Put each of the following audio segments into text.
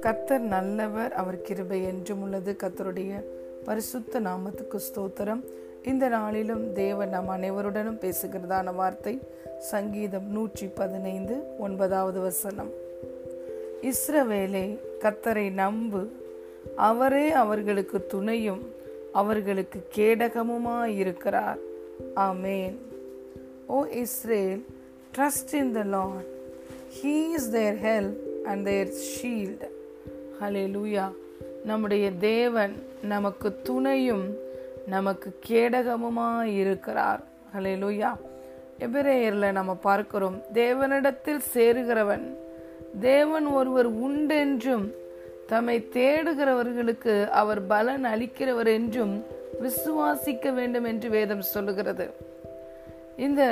கர்த்தர் நல்லவர் அவர் கிருபை என்றும் உள்ளது. கர்த்தருடைய பரிசுத்த நாமத்துக்கு ஸ்தோத்திரம். இந்த நாளிலும் தேவன் நம் அனைவருடனும் பேசுகிறதான வார்த்தை சங்கீதம் நூற்றி பதினைந்து ஒன்பதாவது வசனம். இஸ்ரவேலே கத்தரை நம்பு. அவரே அவர்களுக்கு துணையும் அவர்களுக்கு கேடகமுமாயிருக்கிறார். ஆமேன். O Israel trust in the Lord he is their help and their shield hallelujah நம்முடைய தேவன் நமக்கு துணையும் நமக்கு கேடகமுமா இருக்கிறார். ஹலே லூயா எபிரேயரில் நம்ம பார்க்கிறோம் தேவனிடத்தில் சேருகிறவன் தேவன் ஒருவர் உண்டென்றும் தம்மை தேடுகிறவர்களுக்கு அவர் பலன் அளிக்கிறவர் என்றும் விசுவாசிக்க வேண்டும் என்று வேதம் சொல்லுகிறது. இந்த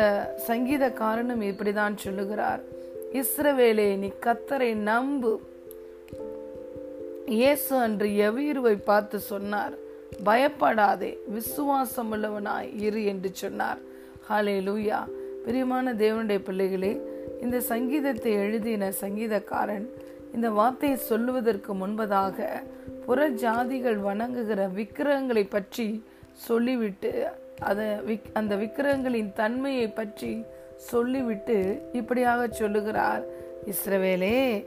சங்கீதக்காரனும் இப்படிதான் சொல்லுகிறார். இஸ்ரவேலே நீ கத்தரை நம்பு. இயேசு அன்று எவீருவை பார்த்து சொன்னார் பயப்படாதே விசுவாசம் உள்ளவனாய் இரு என்று சொன்னார். ஹாலே லூயா பிரியமான தேவனுடைய பிள்ளைகளே இந்த சங்கீதத்தை எழுதின சங்கீதக்காரன் இந்த வார்த்தையை சொல்லுவதற்கு முன்பதாக புற ஜாதிகள் வணங்குகிற விக்கிரகங்களை பற்றி சொல்லிவிட்டு அதை விக் அந்த விக்கிரகங்களின் தன்மையை பற்றி சொல்லிவிட்டு இப்படியாக சொல்லுகிறார். இஸ்ரவேலே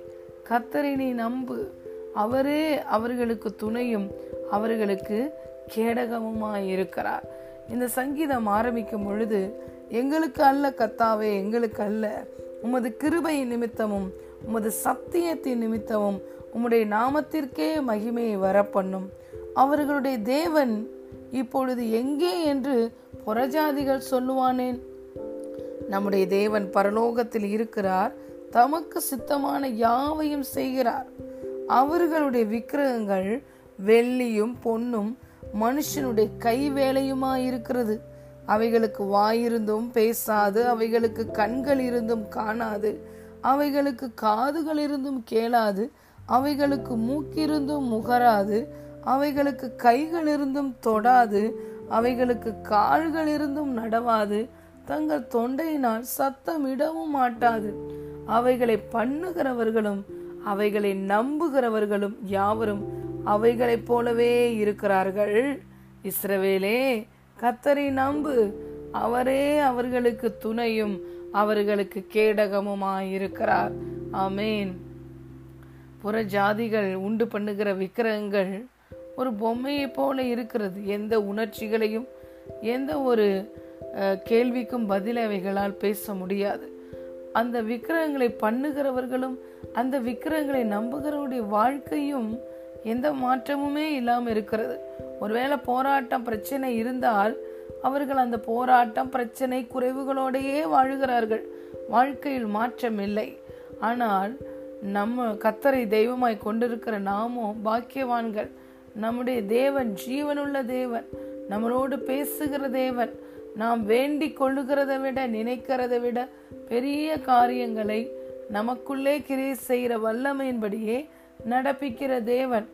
கத்தரினி நம்பு. அவரே அவர்களுக்கு துணையும் அவர்களுக்கு கேடகமுமாய் இருக்கிறார் இந்த சங்கீதம் ஆரம்பிக்கும் பொழுது எங்களுக்கு அல்ல கத்தாவே எங்களுக்கு அல்ல. உமது கிருபை நிமித்தமும் உமது சத்தியத்தின் நிமித்தமும் உம்முடைய நாமத்திற்கே மகிமையை வரப்பண்ணும். அவர்களுடைய தேவன் இப்பொழுது எங்கே என்று புறஜாதிகள் சொல்லுவானேன். நம்முடைய தேவன் பரலோகத்தில் இருக்கிறார் தமக்கு சித்தமான யாவையும் செய்கிறார். அவர்களுடைய விக்கிரகங்கள் வெள்ளியும் பொன்னும் மனுஷனுடைய கை வேலையுமா இருக்கிறது அவைகளுக்கு வாயிருந்தும் பேசாது அவைகளுக்கு கண்கள் இருந்தும் காணாது அவைகளுக்கு காதுகள் இருந்தும் கேளாது அவைகளுக்கு மூக்கிருந்தும் முகராது அவைகளுக்கு கைகள் இருந்தும் தொடாது அவைகளுக்கு கால்கள் இருந்தும் நடவாது. தங்கள் தொண்டையினால் சத்தம் இடவும் மாட்டாது. அவைகளை பண்ணுகிறவர்களும் அவைகளை நம்புகிறவர்களும் யாவரும் அவைகளைப் போலவே இருக்கிறார்கள். இஸ்ரவேலே கத்தரை நம்பு. அவரே அவர்களுக்கு துணையும் அவர்களுக்கு கேடகமுமாயிருக்கிறார். ஆமேன். புற ஜாதிகள் உண்டு பண்ணுகிற விக்கிரகங்கள் ஒரு பொம்மையை போல இருக்கிறது. எந்த உணர்ச்சிகளையும் எந்த ஒரு கேள்விக்கும் பதில் அவைகளால் பேச முடியாது. அந்த விக்கிரகங்களை பண்ணுகிறவர்களும் அந்த விக்கிரகங்களை நம்புகிறவருடைய வாழ்க்கையும் எந்த மாற்றமுமே இல்லாமல் இருக்கிறது. ஒருவேளை போராட்டம் பிரச்சனை இருந்தால் அவர்கள் அந்த போராட்டம் பிரச்சனை குறைவுகளோடையே வாழுகிறார்கள். வாழ்க்கையில் மாற்றம் இல்லை. ஆனால் நம்ம கத்தரை தெய்வமாய் கொண்டிருக்கிற நாமும் பாக்கியவான்கள். நம்முடைய தேவன் ஜீவனுள்ள தேவன் நம்மளோடு பேசுகிற தேவன் நாம் வேண்டிக் கொள்ளுகிறதை விட நினைக்கிறதை விட பெரிய காரியங்களை நமக்குள்ளே கிரியை செய்கிற வல்லமையின்படியே நடப்பிக்கிற தேவன்.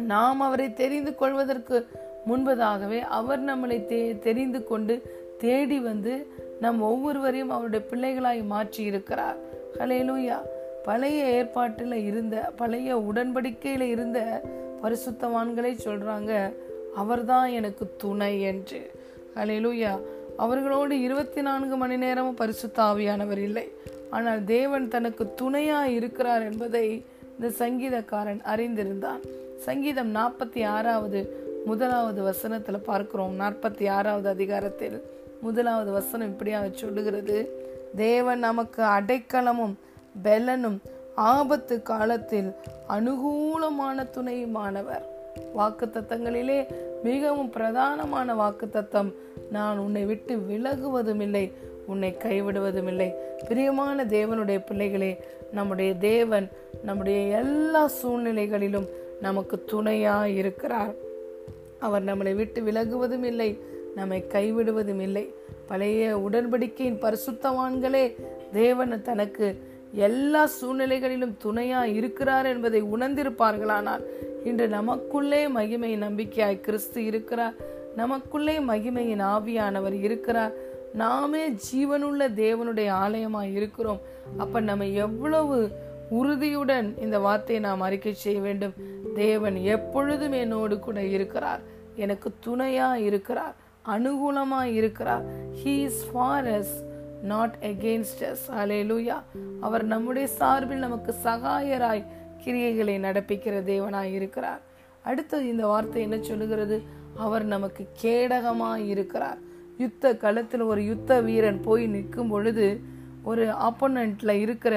நாம் அவரை தெரிந்து கொள்வதற்கு முன்பதாகவே அவர் நம்மளை தே தெரிந்து கொண்டு தேடி வந்து நம் ஒவ்வொருவரையும் அவருடைய பிள்ளைகளாய் மாற்றி இருக்கிறார் ஹலேலூயா பழைய ஏற்பாட்டில் இருந்த பழைய உடன்படிக்கையில் இருந்த பரிசுத்தவான்களை சொல்கிறாங்க அவர்தான் எனக்கு துணை என்று. அலையிலூயா அவர்களோடு இருபத்தி நான்கு மணி நேரமும் பரிசுத்த ஆவியானவர் இல்லை. ஆனால் தேவன் தனக்கு துணையாக இருக்கிறார் என்பதை இந்த சங்கீதக்காரன் அறிந்திருந்தான். சங்கீதம் நாற்பத்தி ஆறாவது முதலாவது வசனத்தில் பார்க்கிறோம். நாற்பத்தி ஆறாவது அதிகாரத்தில் முதலாவது வசனம் இப்படியாக சொல்லுகிறது. தேவன் நமக்கு அடைக்கலமும் பெலனும் ஆபத்து காலத்தில் அனுகூலமான துணையுமானவர். வாக்கு தத்தங்களிலே மிகவும் பிரதானமான வாக்கு தத்தம் நான் உன்னை விட்டு விலகுவதும் இல்லை உன்னை கைவிடுவதும் இல்லை பிரியமான தேவனுடைய பிள்ளைகளே நம்முடைய தேவன் நம்முடைய எல்லா சூழ்நிலைகளிலும் நமக்கு துணையா இருக்கிறார் அவர் நம்மளை விட்டு விலகுவதும் இல்லை நம்மை கைவிடுவதும் இல்லை பழைய உடன்படிக்கையின் பரிசுத்தவான்களே தேவன் தனக்கு எல்லா சூழ்நிலைகளிலும் துணையாக இருக்கிறார் என்பதை உணர்ந்திருப்பார்களானால் இன்று நமக்குள்ளே மகிமை நம்பிக்கையாய் கிறிஸ்து இருக்கிறார். நமக்குள்ளே மகிமையின் ஆவியானவர் இருக்கிறார். நாமே ஜீவனுள்ள தேவனுடைய ஆலயமாக இருக்கிறோம். அப்ப நம்ம எவ்வளவு உறுதியுடன் இந்த வார்த்தையை நாம் அறிக்கை செய்ய வேண்டும்? தேவன் எப்பொழுதும் என்னோடு கூட இருக்கிறார். எனக்கு துணையா இருக்கிறார். அனுகூலமா இருக்கிறார். He is for us not against us hallelujah அவர் நம்முடைய சார்பில் நமக்கு சகாயராய் கிரியைகளை நடப்பிக்கிற தேவனாய் இருக்கிறார். அடுத்தது இந்த வார்த்தை என்ன சொல்லுகிறது? அவர் நமக்கு கேடகமாய் இருக்கிறார். யுத்த களத்தில் ஒரு யுத்த வீரன் போய் நிற்கும் பொழுது ஒரு ஆப்போனண்ட்ல இருக்கிற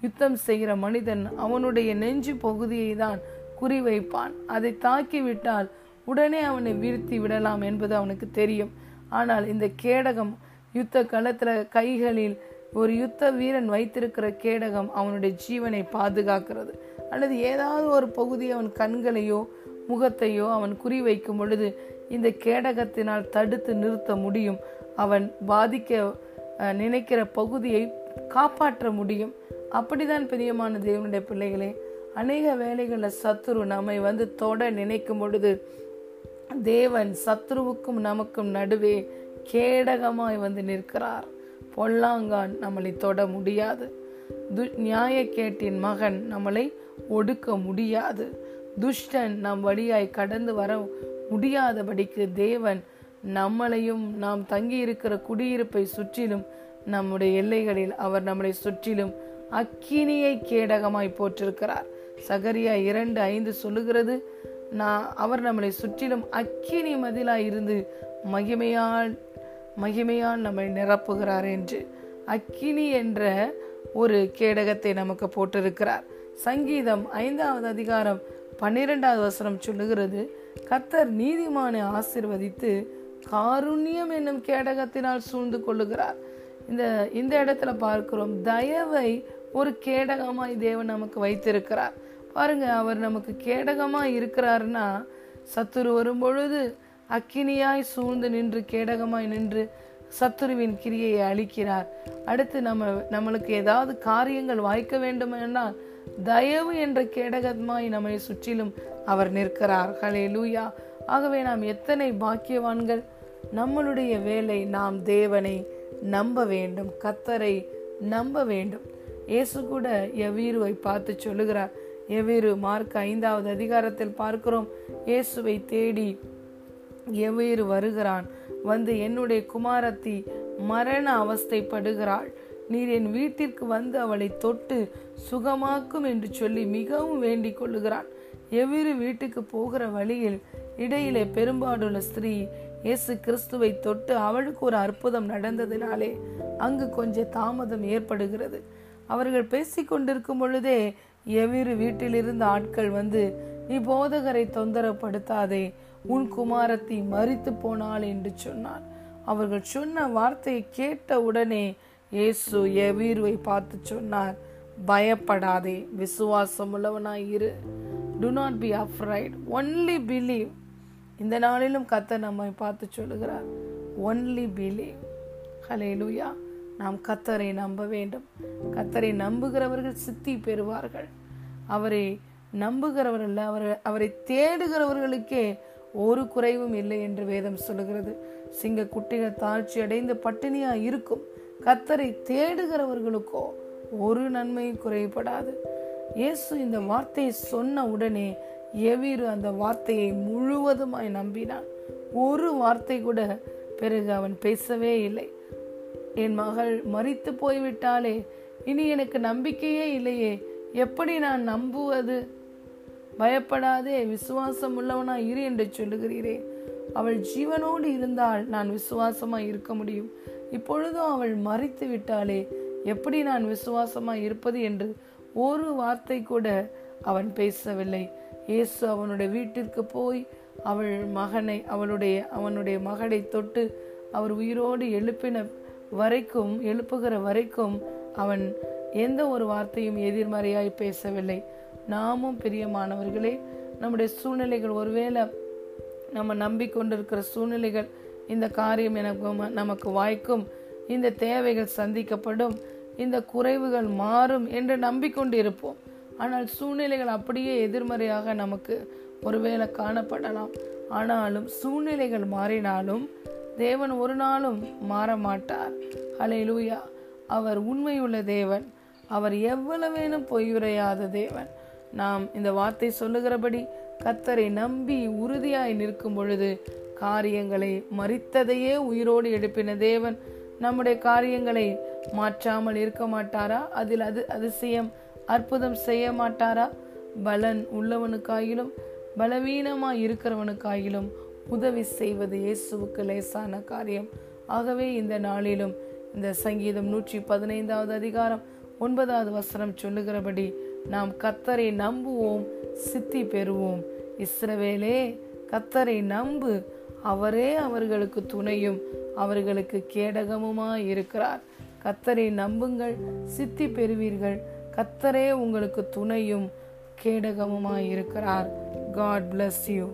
யுத்தம் செய்கிற மனிதன் அவனுடைய நெஞ்சு பகுதியை தான் குறிவைப்பான். அதை தாக்கி விட்டால் உடனே அவனை வீழ்த்தி விடலாம் என்பது அவனுக்கு தெரியும். ஆனால் இந்த கேடகம் யுத்த களத்துல கைகளில் ஒரு யுத்த வீரன் வைத்திருக்கிற கேடகம் அவனுடைய ஜீவனை பாதுகாக்கிறது. அல்லது ஏதாவது ஒரு பகுதி அவன் கண்களையோ முகத்தையோ அவன் குறிவைக்கும் பொழுது இந்த கேடகத்தினால் தடுத்து நிறுத்த முடியும். அவன் பாதிக்க நினைக்கிற பகுதியை காப்பாற்ற முடியும். அப்படிதான் பிரியமான தேவனுடைய பிள்ளைகளே அநேக வேலைகளில் சத்துரு நம்மை வந்து தொட நினைக்கும் பொழுது தேவன் சத்ருவுக்கும் நமக்கும் நடுவே கேடகமாய் வந்து நிற்கிறார். பொல்லாங்கான் நம்மளை தொட முடியாது. து நியாயக்கேட்டின் மகன் நம்மளை ஒடுக்க முடியாது. துஷ்டன் நம் வழியாய் கடந்து வர முடியாதபடிக்கு தேவன் நம்மளையும் நாம் தங்கி இருக்கிற குடியிருப்பை சுற்றிலும் நம்முடைய எல்லைகளில் அவர் நம்மளை சுற்றிலும் அக்கினியை கேடகமாய் போற்றிருக்கிறார். சகரியா இரண்டு ஐந்து சொல்லுகிறது நான் அவர் நம்மளை சுற்றிலும் அக்கினி மதிலாய் இருந்து மகிமையால் மகிமையால் நம்மை நிரப்புகிறார் என்று அக்கினி என்ற ஒரு கேடகத்தை நமக்கு போட்டிருக்கிறார். சங்கீதம் ஐந்தாவது அதிகாரம் பன்னிரெண்டாவது வசனம் சொல்லுகிறது கத்தர் நீதிமானை ஆசிர்வதித்து காருண்யம் என்னும் கேடகத்தினால் சூழ்ந்து கொள்ளுகிறார். இந்த இந்த இடத்துல பார்க்கிறோம் தயவை ஒரு கேடகமாய் தேவன் நமக்கு வைத்திருக்கிறார். பாருங்க அவர் நமக்கு கேடகமாக இருக்கிறாருன்னா சத்துரு வரும் பொழுது அக்கினியாய் சூழ்ந்து நின்று கேடகமாய் நின்று சத்துருவின் கிரியையை அழிக்கிறார். அடுத்து நம்ம நம்மளுக்கு ஏதாவது காரியங்கள் வாய்க்க வேண்டும் என்றால் தயவு என்ற கேடகமாய் நம்மை சுற்றிலும் அவர் நிற்கிறார். ஹலே லூயா ஆகவே நாம் எத்தனை பாக்கியவான்கள்? நம்மளுடைய வேலை நாம் தேவனை நம்ப வேண்டும் கத்தரை நம்ப வேண்டும். இயேசு கூட எவீருவை பார்த்து சொல்லுகிறார். எவீரு மார்க் ஐந்தாவது அதிகாரத்தில் பார்க்கிறோம். இயேசுவை தேடி எவ்வேறு வருகிறான்? வந்து என்னுடைய குமாரத்தி மரண அவஸ்தைப்படுகிறாள். நீர் என் வீட்டிற்கு வந்து அவளை தொட்டு சுகமாக்கும் என்று சொல்லி மிகவும் வேண்டிக் கொள்ளுகிறான். எவ்விரு வீட்டுக்கு போகிற வழியில் இடையிலே பெரும்பாடுள்ள ஸ்திரீ இயேசு கிறிஸ்துவை தொட்டு அவளுக்கு ஒரு அற்புதம் நடந்ததினாலே அங்கு கொஞ்சம் தாமதம் ஏற்படுகிறது. அவர்கள் பேசிக்கொண்டிருக்கும் பொழுதே எவ்விரு வீட்டிலிருந்து ஆட்கள் வந்து நீ போதகரை தொந்தரப்படுத்தாதே உன் குமாரத்தி மறித்து போனாள் என்று சொன்னார் அவர்கள் சொன்ன வார்த்தையை கேட்ட உடனே இயேசு எவீருவை பார்த்து சொன்னார் பயப்படாதே விசுவாசம் உள்ளவனாய் இரு. Do not be afraid only believe இந்த நாளிலும் கத்த நம்மை பார்த்து சொல்லுகிறார் ஒன்லி பிலீவ் ஹலே லூயா நாம் கத்தரை நம்ப வேண்டும். கத்தரை நம்புகிறவர்கள் சித்தி பெறுவார்கள். அவரை நம்புகிறவர்கள் அவரை அவரை தேடுகிறவர்களுக்கே ஒரு குறைவும் இல்லை என்று வேதம் சொல்லுகிறது. சிங்க குட்டிகள் தாழ்ச்சி அடைந்து பட்டினியா இருக்கும். கத்தரை தேடுகிறவர்களுக்கோ ஒரு நன்மையும் குறைபடாது. இயேசு இந்த வார்த்தையை சொன்ன உடனே எவீரு அந்த வார்த்தையை முழுவதுமாய் நம்பினான். ஒரு வார்த்தை கூட பிறகு அவன் பேசவே இல்லை. என் மகள் மறித்து போய்விட்டாலே இனி எனக்கு நம்பிக்கையே இல்லையே எப்படி நான் நம்புவது? பயப்படாதே விசுவாசம் உள்ளவனா இரு என்று சொல்லுகிறீரே. அவள் ஜீவனோடு இருந்தால் நான் விசுவாசமா இருக்க முடியும். இப்பொழுதும் அவள் மறித்து விட்டாலே எப்படி நான் விசுவாசமா இருப்பது என்று ஒரு வார்த்தை கூட அவன் பேசவில்லை. இயேசு அவனுடைய வீட்டிற்கு போய் அவள் மகனை அவளுடைய அவனுடைய மகளை தொட்டு அவர் உயிரோடு எழுப்பின வரைக்கும் எழுப்புகிற வரைக்கும் அவன் எந்த ஒரு வார்த்தையும் எதிர்மறையாய் பேசவில்லை. நாமும் பிரியமானவர்களே நம்முடைய சூழ்நிலைகள் ஒருவேளை நம்ம நம்பிக்கொண்டிருக்கிற சூழ்நிலைகள் இந்த காரியம் எனக்கு நமக்கு வாய்க்கும் இந்த தேவைகள் சந்திக்கப்படும் இந்த குறைவுகள் மாறும் என்று நம்பிக்கொண்டு இருப்போம் ஆனால் சூழ்நிலைகள் அப்படியே எதிர்மறையாக நமக்கு ஒருவேளை காணப்படலாம். ஆனாலும் சூழ்நிலைகள் மாறினாலும் தேவன் ஒரு நாளும் மாற மாட்டார். லூயா அவர் உண்மையுள்ள தேவன். அவர் எவ்வளவேனும் பொய்யுரையாத தேவன். நாம் இந்த வார்த்தை சொல்லுகிறபடி கத்தரை நம்பி உறுதியாய் நிற்கும் பொழுது காரியங்களை மறித்ததையே உயிரோடு எழுப்பின தேவன் நம்முடைய காரியங்களை மாற்றாமல் இருக்க மாட்டாரா? அதில் அது அதிசயம். அற்புதம் செய்ய மாட்டாரா? பலன் உள்ளவனுக்காயிலும் பலவீனமாய் இருக்கிறவனுக்காயிலும் உதவி செய்வது இயேசுவுக்கு லேசான காரியம். ஆகவே இந்த நாளிலும் இந்த சங்கீதம் நூற்றி பதினைந்தாவது அதிகாரம் ஒன்பதாவது வசனம் சொல்லுகிறபடி நாம் கத்தரை நம்புவோம் சித்தி பெறுவோம். இஸ்ரவேலே கத்தரை நம்பு. அவரே அவர்களுக்கு துணையும் அவர்களுக்கு கேடகமுமாய் இருக்கிறார். கத்தரை நம்புங்கள் சித்தி பெறுவீர்கள். கத்தரே உங்களுக்கு துணையும் கேடகமுமாய் இருக்கிறார். God bless you